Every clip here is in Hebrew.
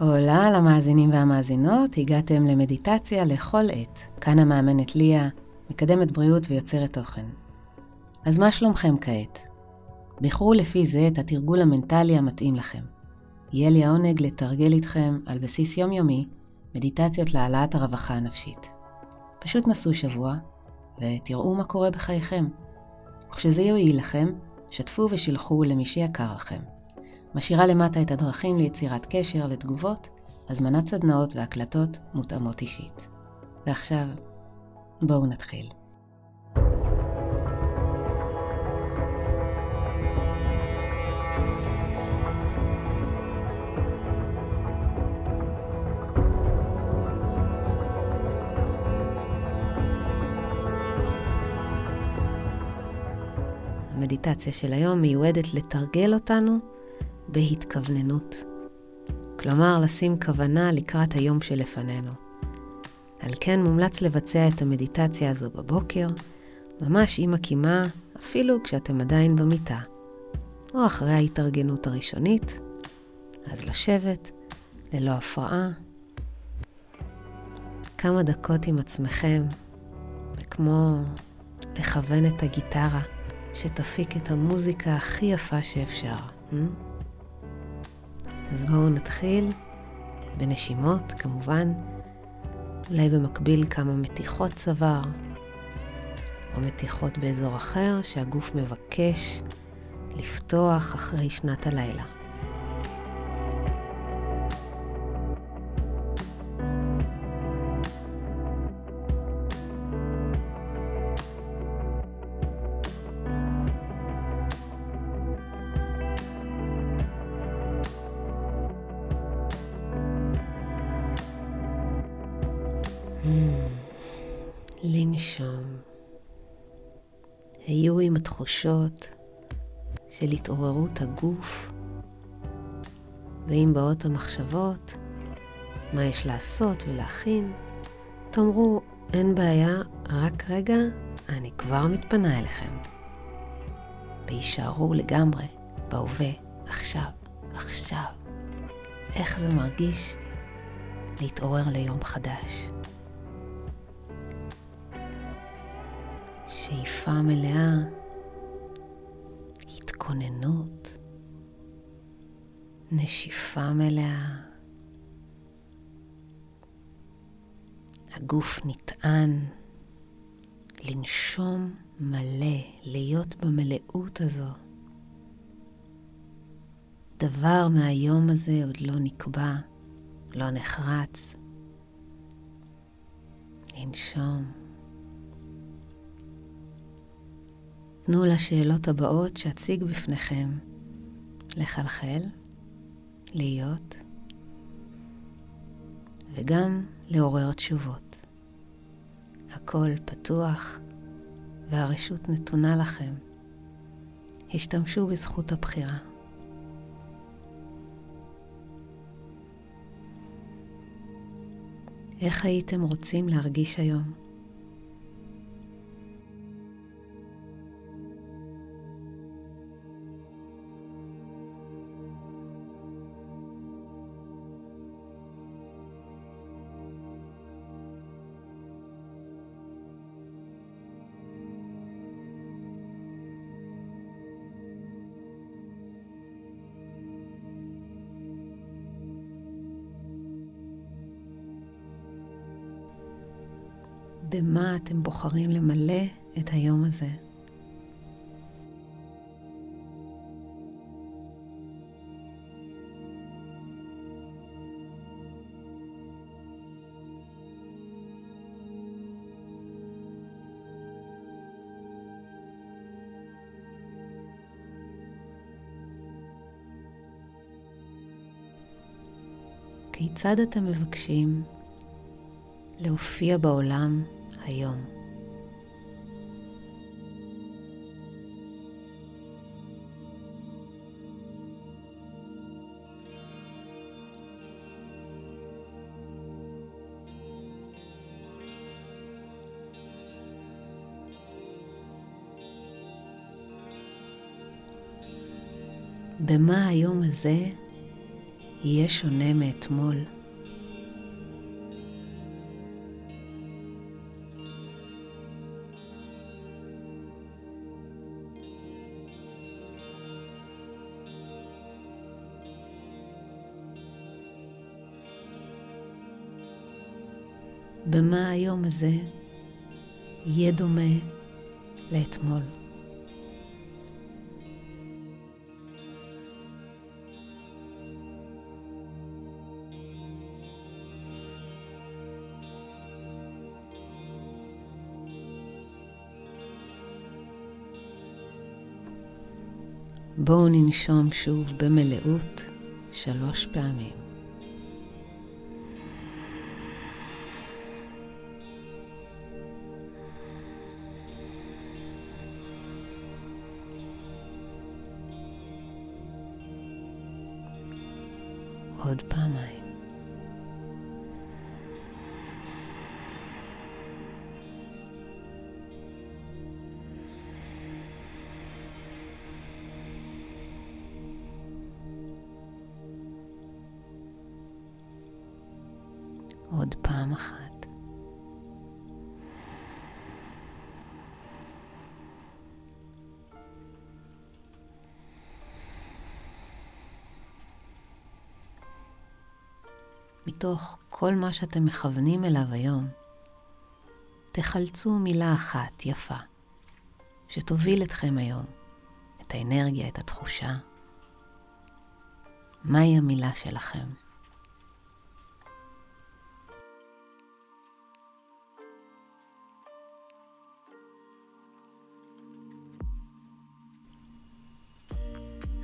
הולה למאזינים והמאזינות, הגעתם למדיטציה לכל עת. כאן המאמנת ליה, מקדמת בריאות ויוצרת תוכן. אז מה שלומכם כעת? בחרו לפי זה את התרגול המנטלי המתאים לכם. יהיה לי העונג לתרגל איתכם על בסיס יומיומי מדיטציות להעלאת הרווחה הנפשית. פשוט נסו שבוע ותראו מה קורה בחייכם. וכשזה יועיל לכם, שתפו ושילחו למי שיקר לכם. משאירה למטה את הדרכים ליצירת קשר, לתגובות, הזמנת סדנאות והקלטות מותאמות אישית. ועכשיו, בואו נתחיל. המדיטציה של היום מיועדת לתרגל אותנו בהתכווננות. כלומר, לשים כוונה לקראת היום שלפנינו. על כן מומלץ לבצע את המדיטציה הזו בבוקר, ממש עם הקימה, אפילו כשאתם עדיין במיטה, או אחרי ההתארגנות הראשונית, אז לשבת, ללא הפרעה, כמה דקות עם עצמכם, וכמו לכוון את הגיטרה, שתפיק את המוזיקה הכי יפה שאפשר. Hmm? אז בואו נתחיל בנשימות, כמובן, אולי במקביל כמה מתיחות צוואר, או מתיחות באזור אחר שהגוף מבקש לפתוח אחרי שנת הלילה. לנשום. היו עם התחושות של התעוררות הגוף, ואם באות המחשבות, מה יש לעשות ולהכין, תאמרו, אין בעיה, רק רגע, אני כבר מתפנה אליכם. ויישארו לגמרי בהווה, עכשיו, עכשיו. איך זה מרגיש להתעורר ליום חדש. שאיפה מלאה, התכוננות, נשיפה מלאה. הגוף נטען לנשום מלא, להיות במלאות הזו. דבר מהיום הזה עוד לא נקבע, לא נחרץ. לנשום. תנו לשאלות הבאות שאציג בפניכם לחלחל, להיות, וגם לעורר תשובות. הכל פתוח והרשות נתונה לכם. השתמשו בזכות הבחירה. איך הייתם רוצים להרגיש היום? במה אתם בוחרים למלא את היום הזה. כיצד אתם מבקשים להופיע בעולם היום. במה היום הזה יהיה שונה מאתמול. במה היום הזה יהיה דומה לאתמול. בואו ננשום שוב במלאות שלוש פעמים. עוד פעמיים. עוד פעם אחת. מתוך כל מה שאתם מכוונים אליו היום, תחלצו מילה אחת יפה, שתוביל אתכם היום, את האנרגיה, את התחושה. מהי המילה שלכם?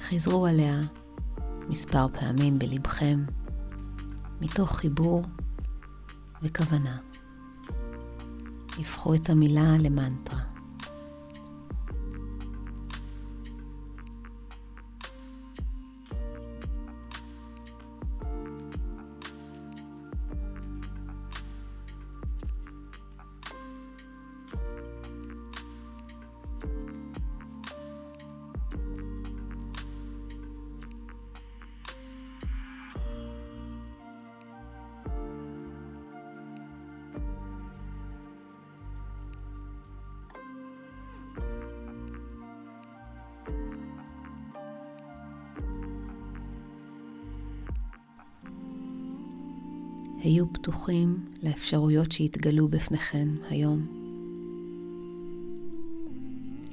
חזרו עליה מספר פעמים בלבכם, מתוך חיבור וכוונה. הפכו את המילה למנטרה. היו פתוחים לאפשרויות שהתגלו בפניכם היום.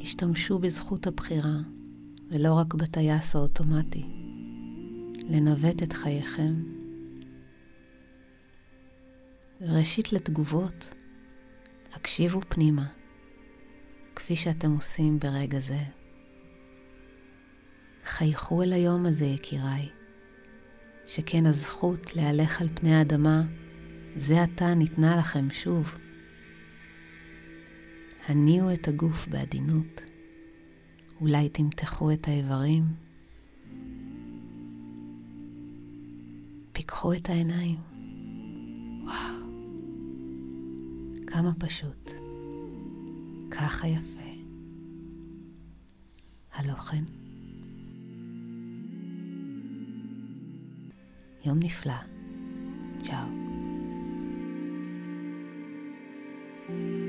השתמשו בזכות הבחירה, ולא רק בטייס האוטומטי, לנווט את חייכם. ראשית לתגובות, הקשיבו פנימה, כפי שאתם עושים ברגע זה. חייכו אל היום הזה, יקיריי. שכן הזכות להלך על פני האדמה זה עתה ניתנה לכם שוב. הניעו את הגוף בעדינות, אולי תמתחו את האיברים, פיקחו את העיניים. וואו, כמה פשוט, ככה יפה. הלא כן? יום נפלא. צ'או. thank you